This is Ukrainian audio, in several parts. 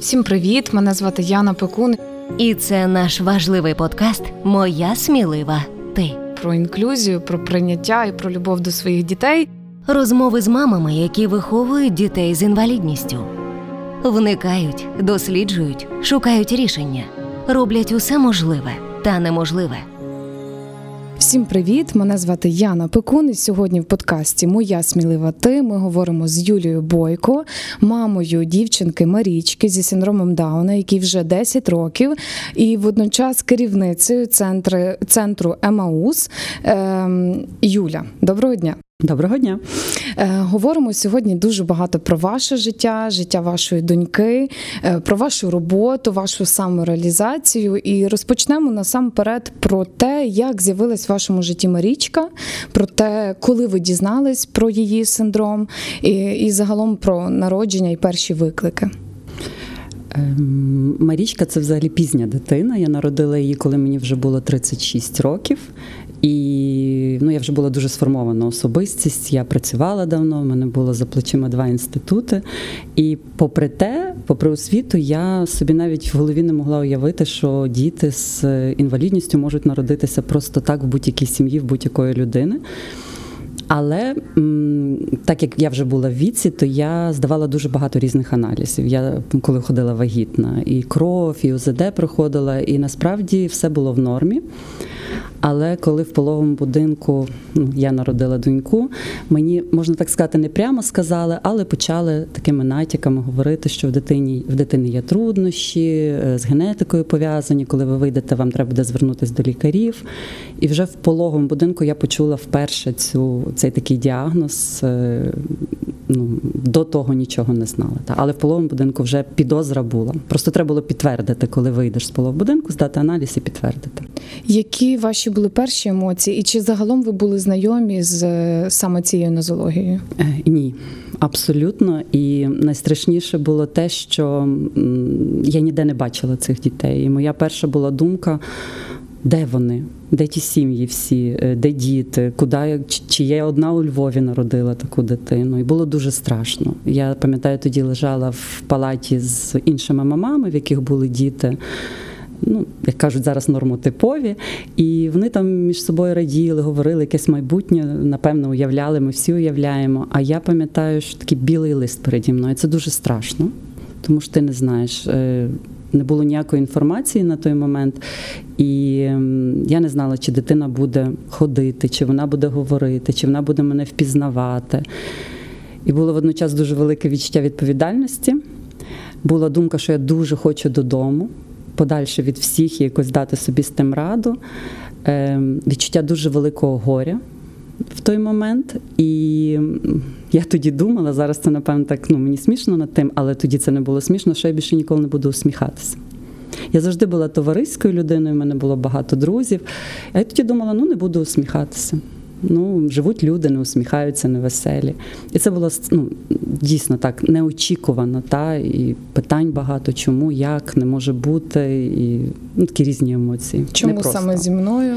Всім привіт! Мене звати Яна Пекун І це наш важливий подкаст Моя смілива ти. про інклюзію, про прийняття і про любов до своїх дітей. Розмови з мамами, які виховують дітей з інвалідністю. Вникають, досліджують, шукають рішення, роблять усе можливе та неможливе. Всім привіт! Мене звати Яна Пекун. І сьогодні в подкасті Моя смілива ти ми говоримо з Юлією Бойко, мамою дівчинки Марічки зі синдромом Дауна, який вже 10 років, і водночас керівницею центру, центру ЕМАУС. Ем, Юля, доброго дня! Доброго дня. Е, Говоримо сьогодні дуже багато про ваше життя, життя вашої доньки, е, про вашу роботу, вашу самореалізацію. І розпочнемо насамперед про те, як з'явилась в вашому житті Марічка, про те, коли ви дізнались про її синдром, і, і загалом про народження і перші виклики. Ем, Марічка це взагалі пізня дитина. Я народила її, коли мені вже було 36 років. І ну, я вже була дуже сформована особистість. Я працювала давно, в мене було за плечима два інститути. І попри те, попри освіту, я собі навіть в голові не могла уявити, що діти з інвалідністю можуть народитися просто так в будь-якій сім'ї, в будь-якої людини. Але так як я вже була в віці, то я здавала дуже багато різних аналізів. Я коли ходила вагітна, і кров, і ОЗД проходила, і насправді все було в нормі. Але коли в пологовому будинку ну, я народила доньку, мені можна так сказати, не прямо сказали, але почали такими натяками говорити, що в дитині в дитини є труднощі е, з генетикою пов'язані. Коли ви вийдете, вам треба буде звернутися до лікарів. І вже в пологовому будинку я почула вперше цю цей такий діагноз. е, Ну, до того нічого не знала. Та. Але в пологовому будинку вже підозра була. Просто треба було підтвердити, коли вийдеш з пологового будинку, здати аналіз і підтвердити. Які ваші були перші емоції, і чи загалом ви були знайомі з е, саме цією нозологією? Е, Ні, абсолютно. І найстрашніше було те, що я ніде не бачила цих дітей. І моя перша була думка. Де вони? Де ті сім'ї всі, Е, де діти, куди чи- я одна у Львові народила таку дитину? І було дуже страшно. Я пам'ятаю, тоді лежала в палаті з іншими мамами, в яких були діти. Ну, як кажуть, зараз нормотипові, і вони там між собою раділи, говорили якесь майбутнє, напевно, уявляли, ми всі уявляємо. А я пам'ятаю, що такий білий лист переді мною. Це дуже страшно, тому що ти не знаєш. е, Не було ніякої інформації на той момент, і я не знала, чи дитина буде ходити, чи вона буде говорити, чи вона буде мене впізнавати. І було водночас дуже велике відчуття відповідальності. Була думка, що я дуже хочу додому, подальше від всіх і якось дати собі з тим раду. Ем, Відчуття дуже великого горя в той момент. І я тоді думала, зараз це, напевно, так ну, мені смішно над тим, але тоді це не було смішно, що я більше ніколи не буду усміхатися. Я завжди була товариською людиною, в мене було багато друзів. А я тоді думала, ну не буду усміхатися. Ну, живуть люди, не усміхаються, невеселі. І це було ну, дійсно так неочікувано, та, і питань багато, чому, як, не може бути, і ну, такі різні емоції. Чому саме зі мною?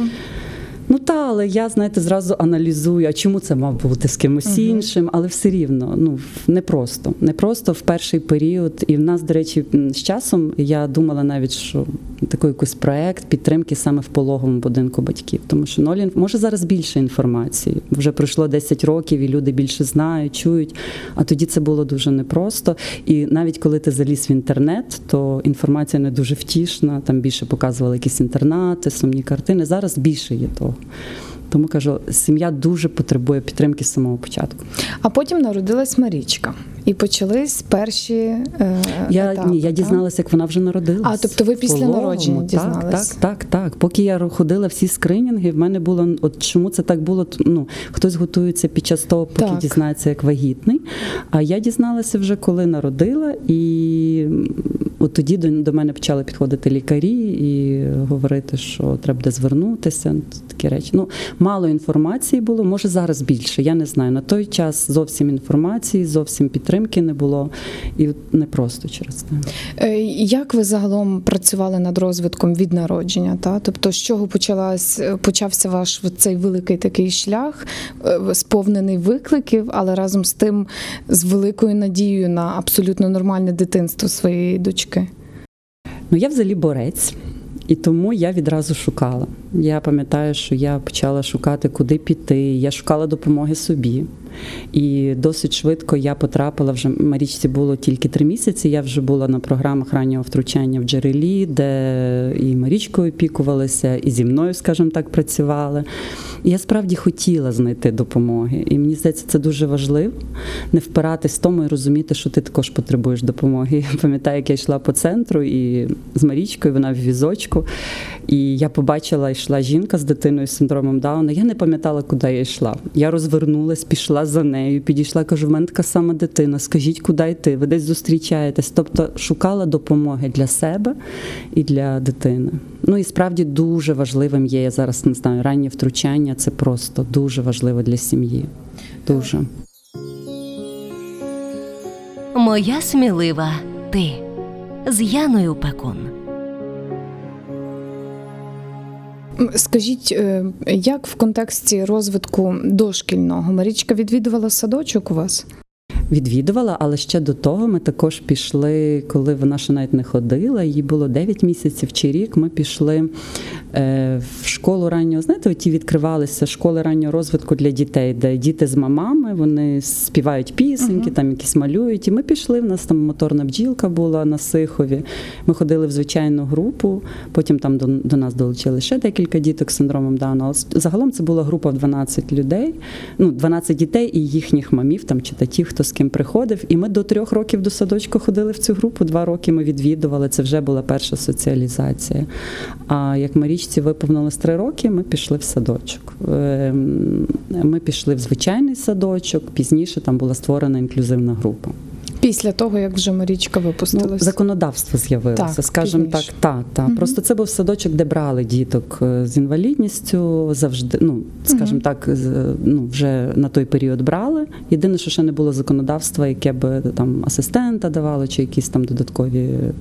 Ну та, але я, знаєте, зразу аналізую, а чому це мав бути з кимось Мгм. іншим, але все рівно, ну непросто. Непросто в перший період. І в нас, до речі, з часом я думала навіть, що такий якийсь проект підтримки саме в пологовому будинку батьків. Тому що Нолін може зараз більше інформації. Вже пройшло 10 років, і люди більше знають, чують. А тоді це було дуже непросто. І навіть коли ти заліз в інтернет, то інформація не дуже втішна. Там більше показували якісь інтернати, сумні картини. Зараз більше є того. Тому кажу, сім'я дуже потребує підтримки з самого початку. А потім народилась Марічка, і почались перші е, Я етапи, ні, я дізналася, як вона вже народилась. А, тобто ви після В пологовому. народження Так. Так, так, так. Поки я ходила всі скринінги, в мене було от чому це так було? Ну хтось готується під час того, поки Так. дізнається як вагітний. А я дізналася вже коли народила, і от тоді до, до мене почали підходити лікарі і говорити, що треба буде звернутися. Такі речі. Ну, мало інформації було, може зараз більше. Я не знаю. На той час зовсім інформації, зовсім підтримки не було, і не просто через це. Е, Як ви загалом працювали над розвитком від народження? Та? Тобто, з чого почалась, почався ваш цей великий такий шлях, е, сповнений викликів, але разом з тим з великою надією на абсолютно нормальне дитинство своєї дочки? Ну, я взагалі борець, і тому я відразу шукала. Я пам'ятаю, що я почала шукати, куди піти. Я шукала допомоги собі. І досить швидко я потрапила вже Марічці було тільки три місяці. Я вже була на програмах раннього втручання в джерелі, де і Марічкою опікувалися, і зі мною, скажімо так, працювали. І я справді хотіла знайти допомоги. І мені здається, це дуже важливо не впиратись в тому і розуміти, що ти також потребуєш допомоги. Я пам'ятаю, як я йшла по центру і з Марічкою, вона в візочку. І я побачила, йшла жінка з дитиною з синдромом Дауна. Я не пам'ятала, куди я йшла. Я розвернулась, пішла за нею, підійшла, кажу, в мене така сама дитина. Скажіть, куди йти? Ви десь зустрічаєтесь. Тобто шукала допомоги для себе і для дитини. Ну і справді дуже важливим є. Я зараз не знаю, раннє втручання це просто дуже важливо для сім'ї. Дуже. Моя смілива ти з Яною Пекун. Скажіть, е, як в контексті розвитку дошкільного Марічка відвідувала садочок у вас? Відвідувала, але ще до того ми також пішли, коли вона ще навіть не ходила, їй було 9 місяців чи рік. Ми пішли е, в школу раннього, знаєте, ті відкривалися школи раннього розвитку для дітей, де діти з мамами, вони співають пісеньки, там якісь малюють. І ми пішли. В нас там моторна бджілка була на Сихові. Ми ходили в звичайну групу. Потім там до, до нас долучили ще декілька діток з синдромом Дауна. Але загалом це була група в 12 людей, ну 12 дітей і їхніх мамів там чи татів, хто з ким приходив. І ми до трьох років до садочку ходили в цю групу. Два роки ми відвідували. Це вже була перша соціалізація. А як Марічці виповнилось три роки, ми пішли в садочок. Ем, Ми пішли в звичайний садочок. Пізніше там була створена інклюзивна група. Після того, як вже Марічка Ну, законодавство з'явилося, Так, скажімо так, та, та. Просто це був садочок, де брали діток е, з інвалідністю завжди. Ну, скажімо так, ну, вже на той період брали. Єдине, що ще не було законодавства, яке б там асистента давало, чи якісь там додаткові е,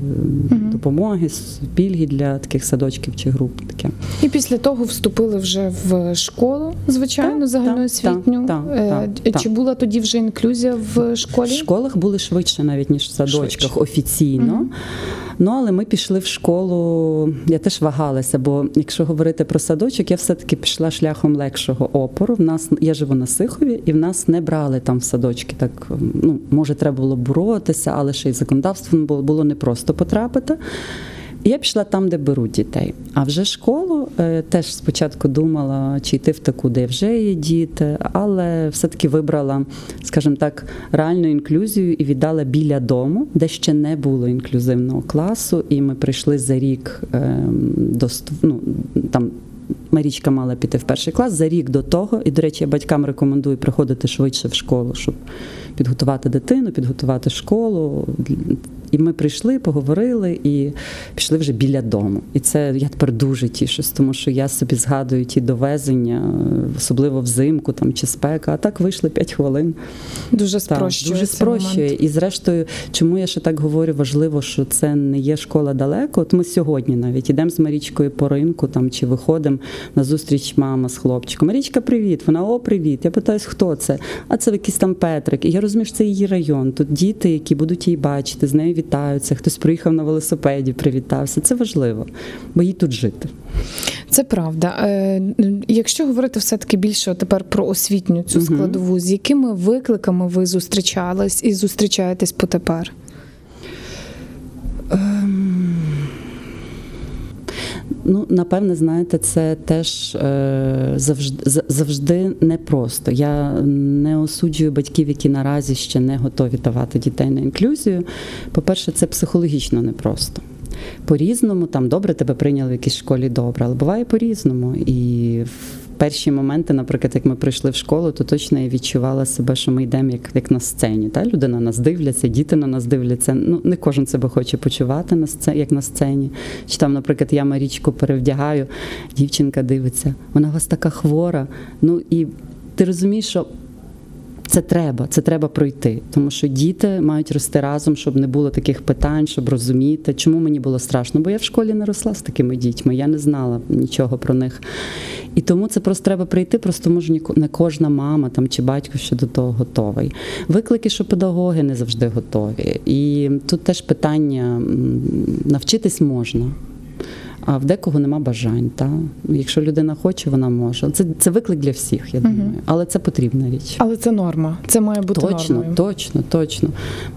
допомоги, пільги для таких садочків чи груп. Таке. І після того вступили вже в школу, звичайно, Так, загальноосвітню. так, так, Е, так, Чи так. була тоді вже інклюзія в школі? В школах були швидше навіть ніж в садочках Швидше. офіційно. Ну але ми пішли в школу. Я теж вагалася, бо якщо говорити про садочок, я все-таки пішла шляхом легшого опору. В нас я живу на Сихові, і в нас не брали там в садочки. Так ну може, треба було боротися, але ще й законодавством було, було непросто потрапити. Я пішла там, де беруть дітей. А вже школу е, теж спочатку думала, чи йти в таку, де вже є діти, але все-таки вибрала, скажімо так, реальну інклюзію і віддала біля дому, де ще не було інклюзивного класу. І ми прийшли за рік ем, до ну, там. Марічка мала піти в перший клас за рік до того. І, до речі, я батькам рекомендую приходити швидше в школу, щоб підготувати дитину, підготувати школу. І ми прийшли, поговорили і пішли вже біля дому. І це я тепер дуже тішусь, тому що я собі згадую ті довезення, особливо взимку там чи спека. А так вийшли 5 хвилин. Дуже Так, спрощує. дуже спрощує. момент. І зрештою, чому я ще так говорю, важливо, що це не є школа далеко. От ми сьогодні навіть ідемо з Марічкою по ринку там чи виходимо на зустріч мама з хлопчиком. Марічка, привіт. Вона о, привіт. Я питаюсь, хто це? А це якийсь там Петрик. І я розумію, що це її район. Тут діти, які будуть її бачити, з нею вітаються. Хтось приїхав на велосипеді, привітався. Це важливо, бо їй тут жити. Це правда. Е, Якщо говорити все-таки більше тепер про освітню цю складову, з якими викликами ви зустрічались і зустрічаєтесь потепер? Ну, напевне, знаєте, це теж е, завжди, завжди непросто. Я не осуджую батьків, які наразі ще не готові давати дітей на інклюзію. По-перше, це психологічно непросто. По-різному, там добре тебе прийняли в якійсь школі добре, але буває по-різному. І в- перші моменти, наприклад, як ми прийшли в школу, то точно я відчувала себе, що ми йдемо як, як на сцені. Та? Люди на нас дивляться, діти на нас дивляться. Ну, не кожен себе хоче почувати на сцені, як на сцені. Чи там, наприклад, я Марічку перевдягаю, дівчинка дивиться, вона у вас така хвора. Ну і ти розумієш, що це треба, це треба пройти, тому що діти мають рости разом, щоб не було таких питань, щоб розуміти, чому мені було страшно. Бо я в школі не росла з такими дітьми, я не знала нічого про них. І тому це просто треба прийти, просто може не кожна мама там чи батько ще до того готовий. Виклики, що педагоги не завжди готові. І тут теж питання навчитись можна. А в декого нема бажань. Та? Якщо людина хоче, вона може. Це, це виклик для всіх, я думаю. Але це потрібна річ. Але це норма. Це має бути Точно, нормою. точно, точно.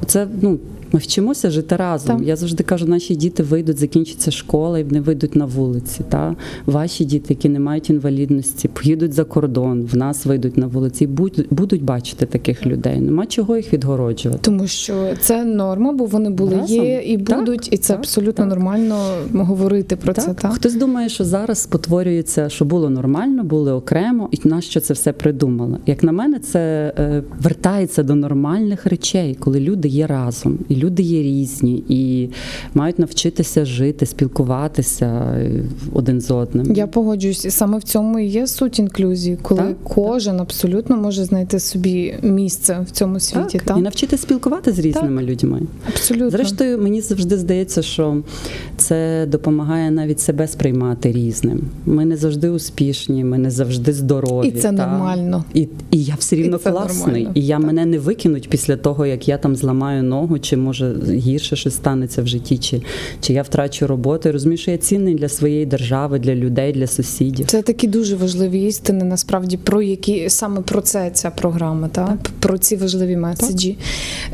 Це ну. Ми вчимося жити разом. Так. Я завжди кажу, наші діти вийдуть, закінчиться школа і вони вийдуть на вулиці. Та ваші діти, які не мають інвалідності, поїдуть за кордон, в нас вийдуть на вулиці і будуть, будуть бачити таких людей. Нема чого їх відгороджувати. Тому що це норма, бо вони були, Разом. є і Так, будуть, і це так, абсолютно так. нормально говорити про це. Так? Хтось думає, що зараз спотворюється, що було нормально, було окремо, і нащо це все придумали. Як на мене, це е, вертається до нормальних речей, коли люди є разом, і люди є різні, і мають навчитися жити, спілкуватися е, один з одним. Я погоджуюсь, і саме в цьому і є суть інклюзії, коли Так, кожен абсолютно може знайти собі місце в цьому світі. Так, так, і навчитися спілкуватися з різними людьми. абсолютно. Зрештою, мені завжди здається, що це допомагає навіть себе сприймати різним. Ми не завжди успішні, ми не завжди здорові. І це та. нормально. І, і я все рівно І класний. нормально. І я Так. мене не викинуть після того, як я там зламаю ногу, чи може гірше щось станеться в житті, чи, чи я втрачу роботу. Я розумію, що я цінний для своєї держави, для людей, для сусідів. Це такі дуже важливі істини, насправді про які саме про це ця програма, та про ці важливі меседжі.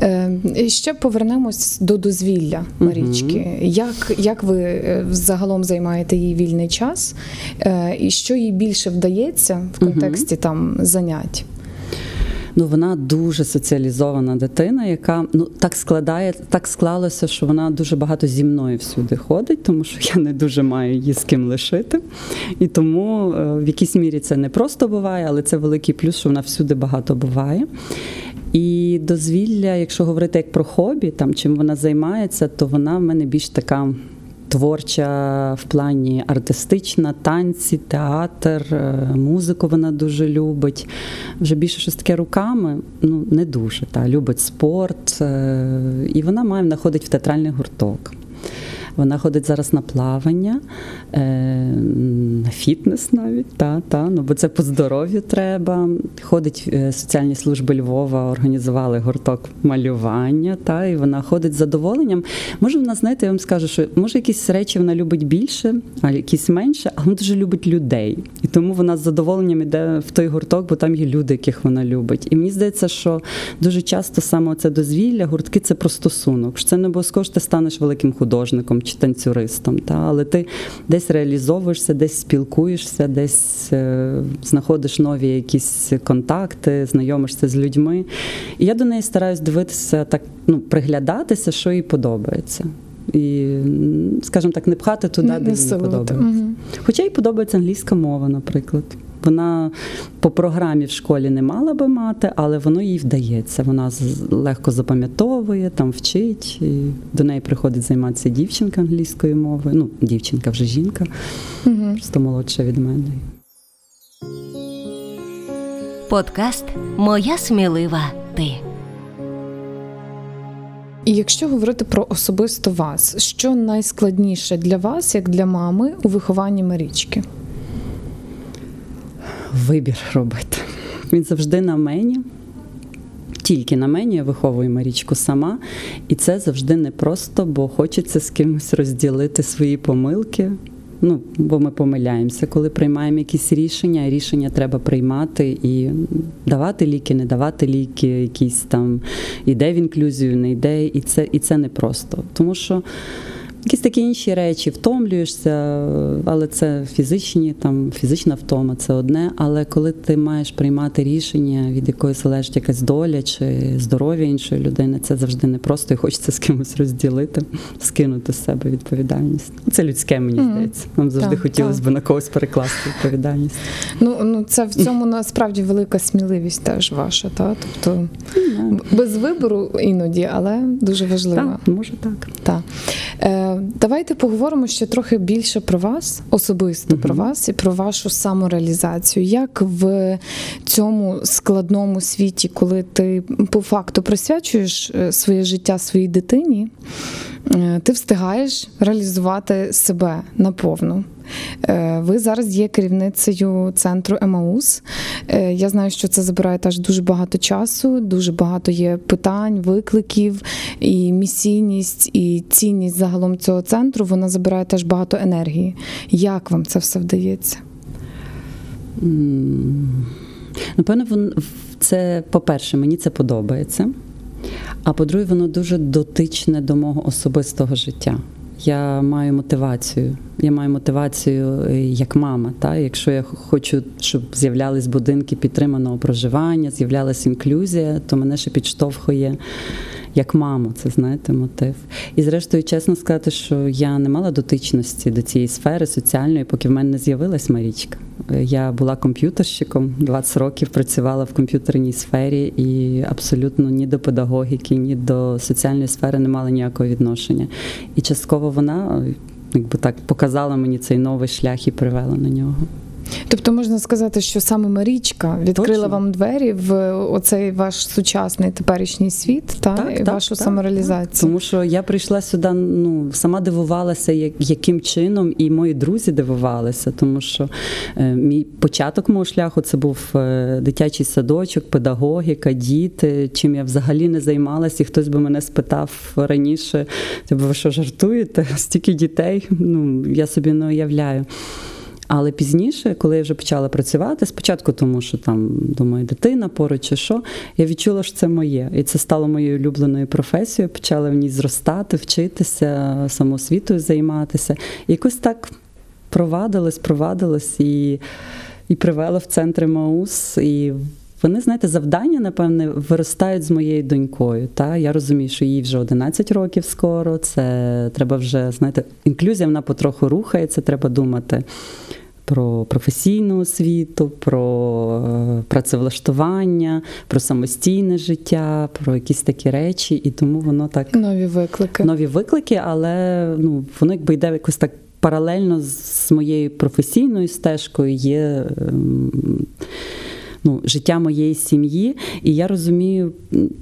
Е, ще повернемось до дозвілля Марічки. Як, як ви е, загалом займаєте її вільний час, е, і що їй більше вдається в контексті там занять? Ну вона дуже соціалізована дитина, яка ну так складає, так склалося, що вона дуже багато зі мною всюди ходить, тому що я не дуже маю її з ким лишити. І тому е, в якійсь мірі це не просто буває, але це великий плюс, що вона всюди багато буває. І дозвілля, якщо говорити як про хобі, там чим вона займається, то вона в мене більш така. Творча в плані артистична, танці, театр, е, музику вона дуже любить. Вже більше щось таке руками, ну не дуже. Та, любить спорт. е, І вона має вона ходить в театральний гурток. Вона ходить зараз на плавання, е, на фітнес навіть, та, та, ну, бо це по здоров'ю треба. Ходить е, соціальні служби Львова, організували гурток малювання, та, і вона ходить з задоволенням. Може, вона, знаєте, я вам скажу, що може якісь речі вона любить більше, а якісь менше, але вона дуже любить людей. І тому вона з задоволенням йде в той гурток, бо там є люди, яких вона любить. І мені здається, що дуже часто саме це дозвілля, гуртки це про стосунок. Що це не обов'язково що ти станеш великим художником чи танцюристом, та? але ти десь реалізовуєшся, десь спілкуєшся, десь е, знаходиш нові якісь контакти, знайомишся з людьми. І я до неї стараюсь дивитися, так ну, приглядатися, що їй подобається. І, скажімо так, не пхати туди, де їй не силувати. подобається. Мгм. Хоча їй подобається англійська мова, наприклад. Вона по програмі в школі не мала би мати, але воно їй вдається. Вона легко запам'ятовує, там вчить. І до неї приходить займатися дівчинка англійською мовою. Ну, дівчинка вже жінка, Мгм. просто молодша від мене. Подкаст Моя смілива ти. І якщо говорити про особисто вас, що найскладніше для вас, як для мами, у вихованні Марічки? Вибір робити. Він завжди на мені. Тільки на мені я виховую Марічку сама, і це завжди непросто, бо хочеться з кимось розділити свої помилки. Ну, бо ми помиляємося, коли приймаємо якісь рішення. Рішення треба приймати і давати ліки, не давати ліки, якісь там іде в інклюзію, не йде, і це, і це непросто. Тому що Якісь такі інші речі, втомлюєшся, але це фізичні, там фізична втома це одне. Але коли ти маєш приймати рішення, від якої залежить якась доля чи здоров'я іншої людини, це завжди не просто і хочеться з кимось розділити, скинути з себе відповідальність. Це людське, мені Мгм. здається. Нам завжди Так, хотілося так. б на когось перекласти відповідальність. Ну, ну це в цьому насправді велика сміливість теж ваша, та? тобто б- без вибору іноді, але дуже важливо. Так, може так. Так. Давайте поговоримо ще трохи більше про вас, особисто про вас і про вашу самореалізацію. Як в цьому складному світі, коли ти по факту присвячуєш е, своє життя своїй дитині, е, ти встигаєш реалізувати себе наповну. Е, Ви зараз є керівницею центру Емаус. Е, Я знаю, що це забирає теж дуже багато часу, дуже багато є питань, викликів, і місійність, і цінність загалом цього центру вона забирає теж багато енергії. Як вам це все вдається? Напевно, це, по-перше, мені це подобається. А по-друге, воно дуже дотичне до мого особистого життя. Я маю мотивацію. Я маю мотивацію е, як мама. Та? Якщо я хочу, щоб з'являлись будинки підтриманого проживання, з'являлася інклюзія, то мене ще підштовхує як маму, це знаєте, мотив. І зрештою, чесно сказати, що я не мала дотичності до цієї сфери соціальної, поки в мене не з'явилась Марічка. Я була комп'ютерщиком, 20 років працювала в комп'ютерній сфері і абсолютно ні до педагогіки, ні до соціальної сфери не мала ніякого відношення. І частково вона. Якби так показала мені цей новий шлях і привела на нього. Тобто можна сказати, що саме Марічка відкрила Точно. вам двері в оцей ваш сучасний теперішній світ та і вашу самореалізацію. Тому що я прийшла сюди, ну сама дивувалася, як, яким чином, і мої друзі дивувалися, тому що е, мій початок мого шляху це був е, дитячий садочок, педагогіка, діти. Чим я взагалі не займалася, і хтось би мене спитав раніше: ви що жартуєте? Стільки дітей? Ну я собі не уявляю. Але пізніше, коли я вже почала працювати, спочатку тому, що там думаю, дитина поруч чи що, я відчула, що це моє. І це стало моєю улюбленою професією. Почала в ній зростати, вчитися, самоосвітою займатися. І якось так провадилось, провадилось і, і привела в центр Маус. І вони, знаєте, завдання, напевне, виростають з моєю донькою. Та? Я розумію, що їй вже 11 років скоро. Це треба вже, знаєте, інклюзія вона потроху рухається, треба думати. Про професійну освіту, про е, працевлаштування, про самостійне життя, про якісь такі речі, і тому воно так Нові виклики. нові виклики, але ну воно якби йде якось так паралельно з моєю професійною стежкою. Є ем, ну, життя моєї сім'ї, і я розумію,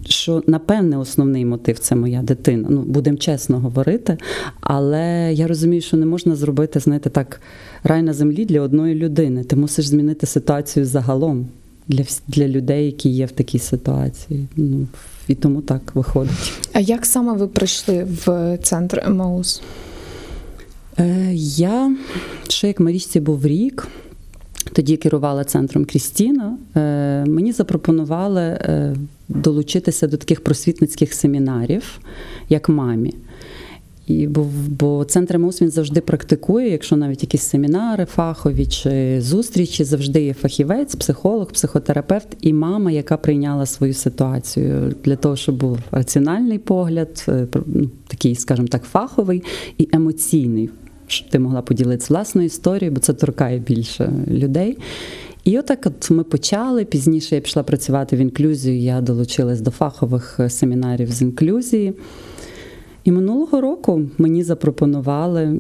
що напевне основний мотив це моя дитина. Ну, будемо чесно говорити. Але я розумію, що не можна зробити, знаєте, так рай на землі для одної людини. Ти мусиш змінити ситуацію загалом. Для для людей, які є в такій ситуації, ну і тому так виходить. А як саме ви прийшли в центр Емаус? Е, Я ще як Марічці був рік, тоді керувала центром Крістіна. Е, Мені запропонували е, долучитися до таких просвітницьких семінарів, як мамі. І бо, бо центр МУС він завжди практикує, якщо навіть якісь семінари фахові чи зустрічі, завжди є фахівець, психолог, психотерапевт і мама, яка прийняла свою ситуацію для того, щоб був раціональний погляд, е, ну, такий, скажімо так, фаховий і емоційний, щоб ти могла поділитися власною історією, бо це торкає більше людей. І отак от ми почали. Пізніше я пішла працювати в інклюзію. Я долучилась до фахових е, семінарів з інклюзії. І минулого року мені запропонували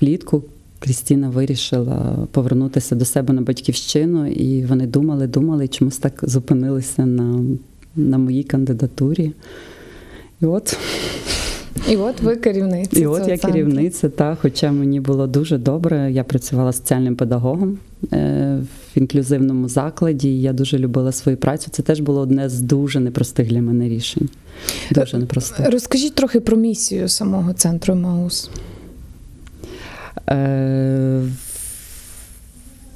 влітку. Крістіна вирішила повернутися до себе на батьківщину, і вони думали, думали, і чомусь так зупинилися на, на моїй кандидатурі. І от, І от ви керівниця. і от я центру. керівниця, та, хоча мені було дуже добре. Я працювала соціальним педагогом е, в інклюзивному закладі. і Я дуже любила свою працю. Це теж було одне з дуже непростих для мене рішень. Дуже непростих. Розкажіть трохи про місію самого центру Емаус. Е,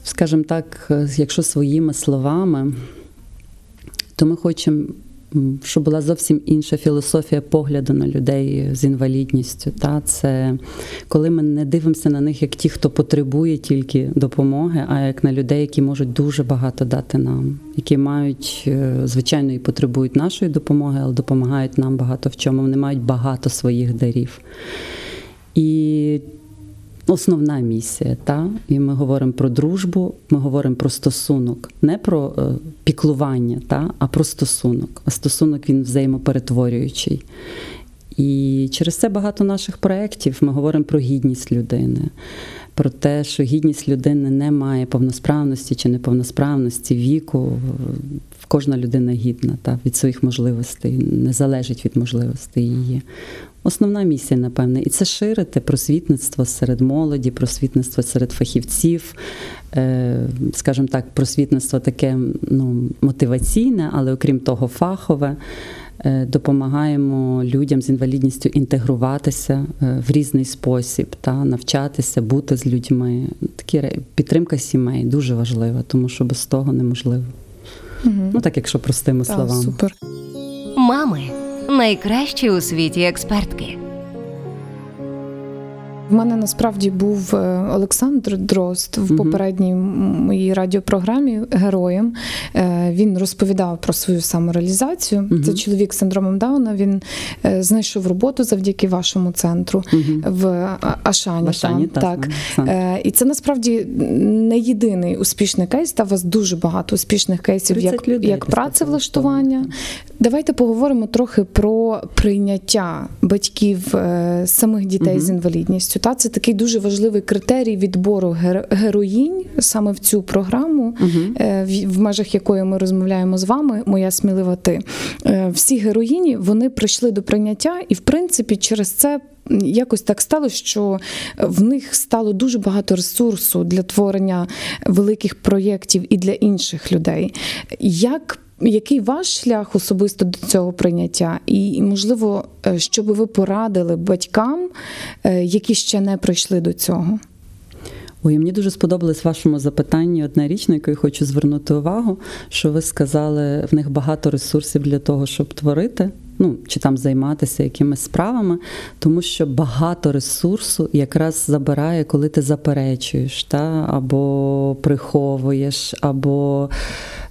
Скажімо так, якщо своїми словами, то ми хочемо м, щоб була зовсім інша філософія погляду на людей з інвалідністю. Та це коли ми не дивимося на них як ті, хто потребує тільки допомоги, а як на людей, які можуть дуже багато дати нам, які мають, е, звичайно, і потребують нашої допомоги, але допомагають нам багато в чому. Вони мають багато своїх дарів. І основна місія, та? і ми говоримо про дружбу, ми говоримо про стосунок, не про е, піклування, та? а про стосунок. А стосунок він взаємоперетворюючий. І через це багато наших проєктів ми говоримо про гідність людини, про те, що гідність людини не має повносправності чи неповносправності, віку. Кожна людина гідна та, від своїх можливостей, не залежить від можливостей її. Основна місія, напевне, і це ширити просвітництво серед молоді, просвітництво серед фахівців, е, скажімо так, просвітництво таке ну, мотиваційне, але окрім того, фахове. Е, Допомагаємо людям з інвалідністю інтегруватися е, в різний спосіб та навчатися, бути з людьми. Такі підтримка сімей дуже важлива, тому що без того неможливо. Угу. Ну так, якщо простими Так, словами. супер. Мами найкращі у світі експертки. В мене насправді був е, Олександр Дрозд в попередній моїй радіопрограмі героєм. Е, Він розповідав про свою самореалізацію. Мгм. Це чоловік з синдромом Дауна. Він е, знайшов роботу завдяки вашому центру Мгм. в Ашані. В Ашані, там, так, так. І це насправді не єдиний успішний кейс. Та у вас дуже багато успішних кейсів, як, людей як працевлаштування. Давайте поговоримо трохи про прийняття батьків е, самих дітей Мгм. з інвалідністю. Та це такий дуже важливий критерій відбору героїнь саме в цю програму, е, в- межах якої ми розмовляємо з вами. Моя смілива ти. Е, Всі героїні вони прийшли до прийняття, і в принципі через це. Якось так сталося, що в них стало дуже багато ресурсу для творення великих проєктів і для інших людей. Як який ваш шлях особисто до цього прийняття? І, можливо, е, що би ви порадили батькам, е, які ще не прийшли до цього? Ой, мені дуже сподобалось вашому запитанні одна річ, на яку я хочу звернути увагу, що ви сказали, в них багато ресурсів для того, щоб творити. Ну, чи там займатися якимись справами, тому що багато ресурсу якраз забирає, коли ти заперечуєш, та? або приховуєш, або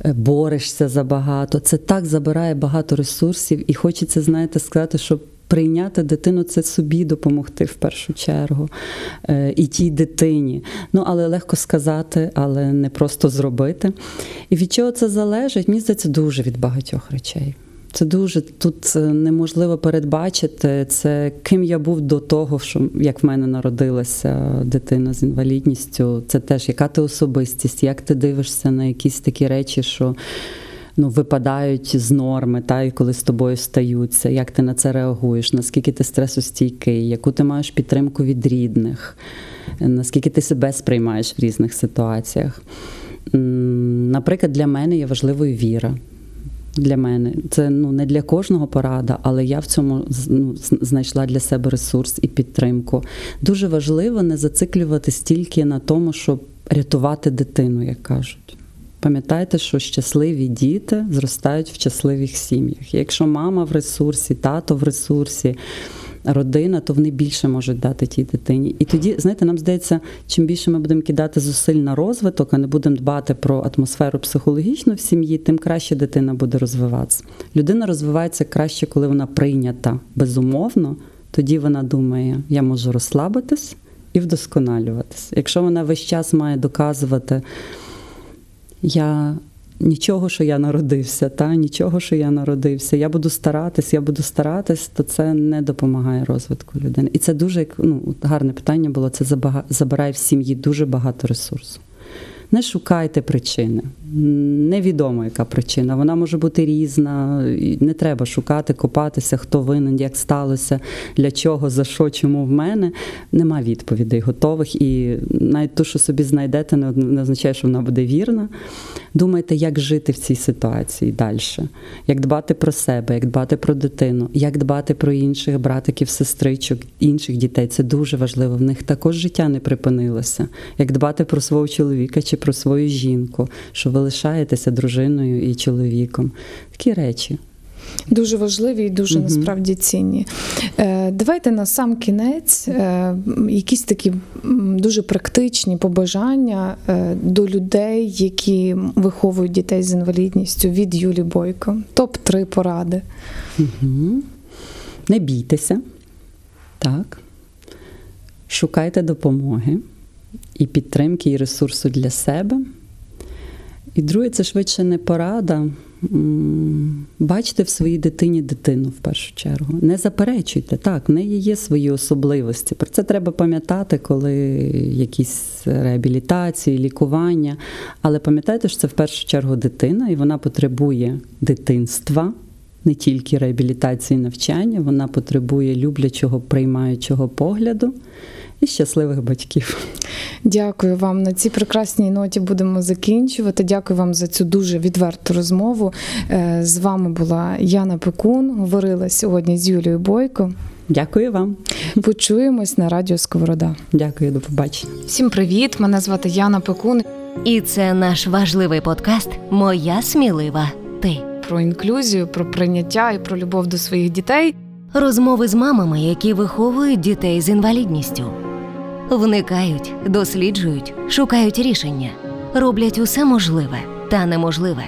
е, борешся за багато. Це так забирає багато ресурсів, і хочеться, знаєте, сказати, що прийняти дитину це собі допомогти в першу чергу е, і тій дитині. Ну, але легко сказати, але не просто зробити. І від чого це залежить? Мені здається, дуже від багатьох речей. Це дуже тут е, неможливо передбачити це, ким я був до того, що як в мене народилася дитина з інвалідністю. Це теж яка ти особистість, як ти дивишся на якісь такі речі, що ну, випадають з норми, та і коли з тобою стаються, як ти на це реагуєш, наскільки ти стресостійкий, яку ти маєш підтримку від рідних, наскільки ти себе сприймаєш в різних ситуаціях. Наприклад, для мене є важливою віра. Для мене це ну не для кожного порада, але я в цьому ну, знайшла для себе ресурс і підтримку. Дуже важливо не зациклюватись тільки на тому, щоб рятувати дитину, як кажуть. Пам'ятайте, що щасливі діти зростають в щасливих сім'ях. Якщо мама в ресурсі, тато в ресурсі, родина, то вони більше можуть дати тій дитині. І тоді, знаєте, нам здається, чим більше ми будемо кидати зусиль на розвиток, а не будемо дбати про атмосферу психологічну в сім'ї, тим краще дитина буде розвиватися. Людина розвивається краще, коли вона прийнята безумовно. Тоді вона думає, я можу розслабитись і вдосконалюватись. Якщо вона весь час має доказувати, я нічого, що я народився, та нічого, що я народився. Я буду старатись, я буду старатись, то це не допомагає розвитку людини. І це дуже ну, гарне питання було. Це забага- забирає в сім'ї дуже багато ресурсу. Не шукайте причини. Невідомо, яка причина. Вона може бути різна. Не треба шукати, копатися, хто винен, як сталося, для чого, за що, чому в мене. Нема відповідей готових. І навіть ту, що собі знайдете, не означає, що вона буде вірна. Думайте, як жити в цій ситуації далі, як дбати про себе, як дбати про дитину, як дбати про інших братиків, сестричок, інших дітей. Це дуже важливо. В них також життя не припинилося. Як дбати про свого чоловіка чи про свою жінку, що ви лишаєтеся дружиною і чоловіком. Такі речі. Дуже важливі і дуже насправді цінні. Е, давайте на сам кінець е, якісь такі дуже практичні побажання е, до людей, які виховують дітей з інвалідністю від Юлі Бойко. Топ 3 поради. Угу. Не бійтеся. Так. Шукайте допомоги і підтримки, і ресурсу для себе. І друге, це швидше не порада. Бачте в своїй дитині дитину в першу чергу. Не заперечуйте, так, в неї є свої особливості. Про це треба пам'ятати, коли якісь реабілітації, лікування. Але пам'ятайте, що це в першу чергу дитина, і вона потребує дитинства, не тільки реабілітації навчання, вона потребує люблячого, приймаючого погляду і щасливих батьків. Дякую вам на цій прекрасній ноті. Будемо закінчувати. Дякую вам за цю дуже відверту розмову. Е, З вами була Яна Пекун. Говорила сьогодні з Юлією Бойко. Дякую вам. Почуємось на радіо Сковорода. Дякую, до побачення. Всім привіт! Мене звати Яна Пекун. І це наш важливий подкаст Моя смілива ти. Про інклюзію, про прийняття і про любов до своїх дітей. Розмови з мамами, які виховують дітей з інвалідністю. Вникають, досліджують, шукають рішення, роблять усе можливе та неможливе